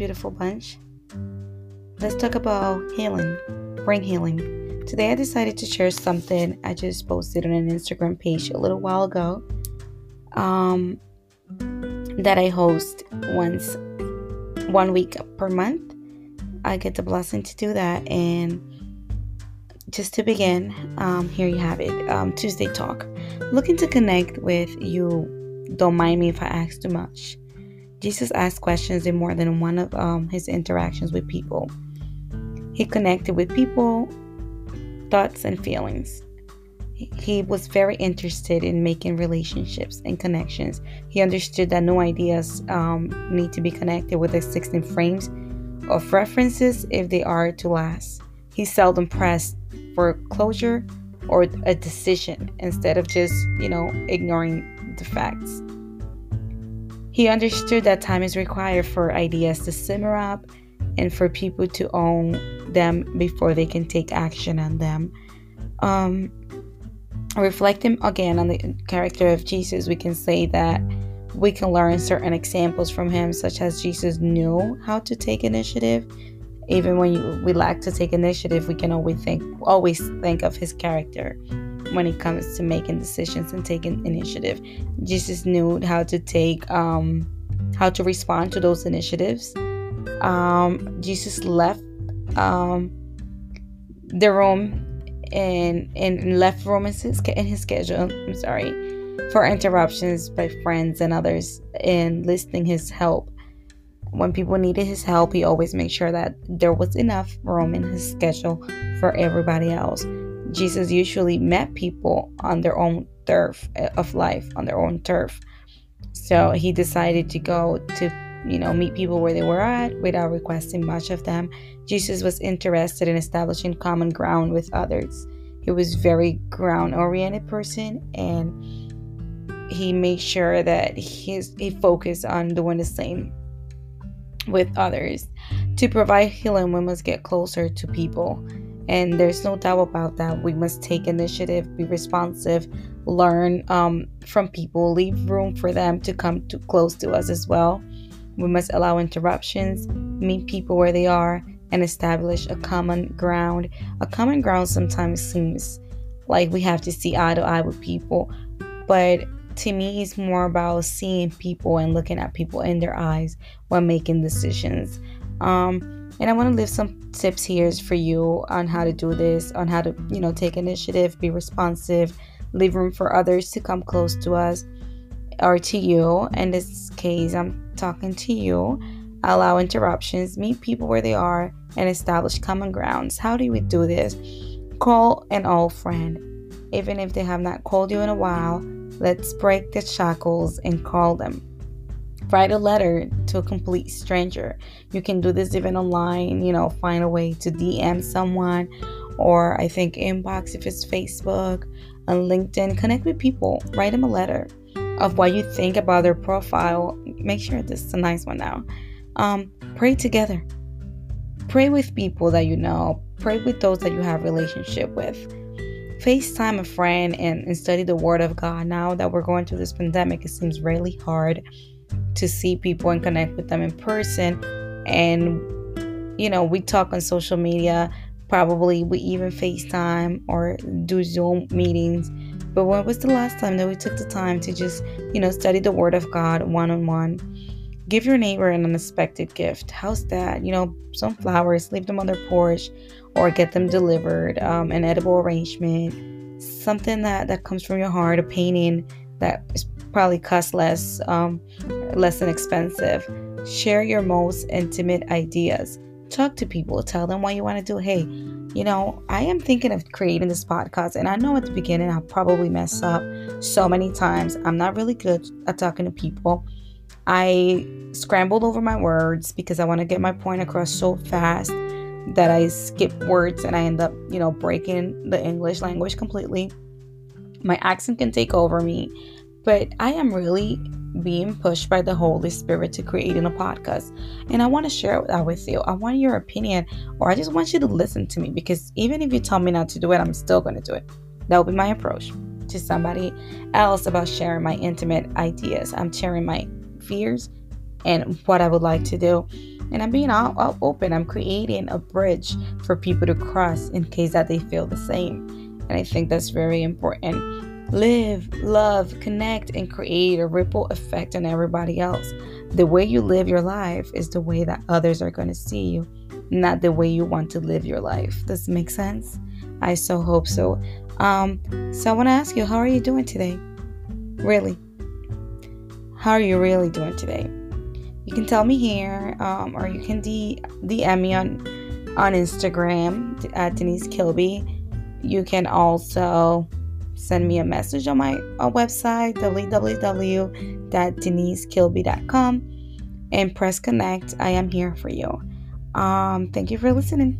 beautiful bunch. Let's talk about healing, brain healing. Today I decided to share something I just posted on an Instagram page a little while ago um, that I host once, one week per month. I get the blessing to do that. And just to begin, um, here you have it um, Tuesday Talk. Looking to connect with you. Don't mind me if I ask too much. Jesus asked questions in more than one of um, his interactions with people. He connected with people, thoughts, and feelings. He was very interested in making relationships and connections. He understood that no ideas um, need to be connected with existing frames of references if they are to last. He seldom pressed for closure or a decision instead of just, you know, ignoring the facts. He understood that time is required for ideas to simmer up and for people to own them before they can take action on them. Um, reflecting again on the character of Jesus, we can say that we can learn certain examples from him, such as Jesus knew how to take initiative. Even when you, we lack to take initiative, we can always think always think of his character when it comes to making decisions and taking initiative. Jesus knew how to take um, how to respond to those initiatives. Um, Jesus left um, the room and and left room in his, in his schedule. I'm sorry for interruptions by friends and others in listing his help. When people needed his help, he always made sure that there was enough room in his schedule for everybody else. Jesus usually met people on their own turf eh, of life, on their own turf. So he decided to go to, you know, meet people where they were at without requesting much of them. Jesus was interested in establishing common ground with others. He was very ground oriented person and he made sure that his he focused on doing the same with others. To provide healing, we must get closer to people and there's no doubt about that. We must take initiative, be responsive, learn um, from people, leave room for them to come too close to us as well. We must allow interruptions, meet people where they are, and establish a common ground. A common ground sometimes seems like we have to see eye to eye with people, but to me, it's more about seeing people and looking at people in their eyes when making decisions. Um, and I want to leave some tips here for you on how to do this, on how to, you know, take initiative, be responsive, leave room for others to come close to us or to you. In this case, I'm talking to you. Allow interruptions, meet people where they are, and establish common grounds. How do we do this? Call an old friend. Even if they have not called you in a while, let's break the shackles and call them write a letter to a complete stranger. You can do this even online, you know, find a way to DM someone or I think inbox if it's Facebook on LinkedIn. Connect with people, write them a letter of what you think about their profile. Make sure this is a nice one now. Um, pray together. Pray with people that you know. Pray with those that you have relationship with. FaceTime a friend and, and study the Word of God. Now that we're going through this pandemic, it seems really hard to see people and connect with them in person. And, you know, we talk on social media, probably we even FaceTime or do Zoom meetings. But when was the last time that we took the time to just, you know, study the Word of God one on one? Give your neighbor an unexpected gift. How's that? You know, some flowers, leave them on their porch or get them delivered, um, an edible arrangement, something that, that comes from your heart, a painting that is probably cost less, um, less than expensive. Share your most intimate ideas. Talk to people. Tell them what you want to do. Hey, you know, I am thinking of creating this podcast, and I know at the beginning I'll probably mess up so many times. I'm not really good at talking to people. I scrambled over my words because I want to get my point across so fast that I skip words and I end up, you know, breaking the English language completely. My accent can take over me. But I am really being pushed by the Holy Spirit to creating a podcast. And I want to share that with you. I want your opinion, or I just want you to listen to me because even if you tell me not to do it, I'm still going to do it. That will be my approach to somebody else about sharing my intimate ideas. I'm sharing my fears and what I would like to do. and I'm being all, all open. I'm creating a bridge for people to cross in case that they feel the same. And I think that's very important. Live, love, connect, and create a ripple effect on everybody else. The way you live your life is the way that others are going to see you, not the way you want to live your life. Does this make sense? I so hope so. Um, so I want to ask you, how are you doing today? Really? How are you really doing today? You can tell me here, um, or you can D- DM me on on Instagram at Denise Kilby. You can also send me a message on my uh, website www.denisekilby.com and press connect. I am here for you. Um, thank you for listening.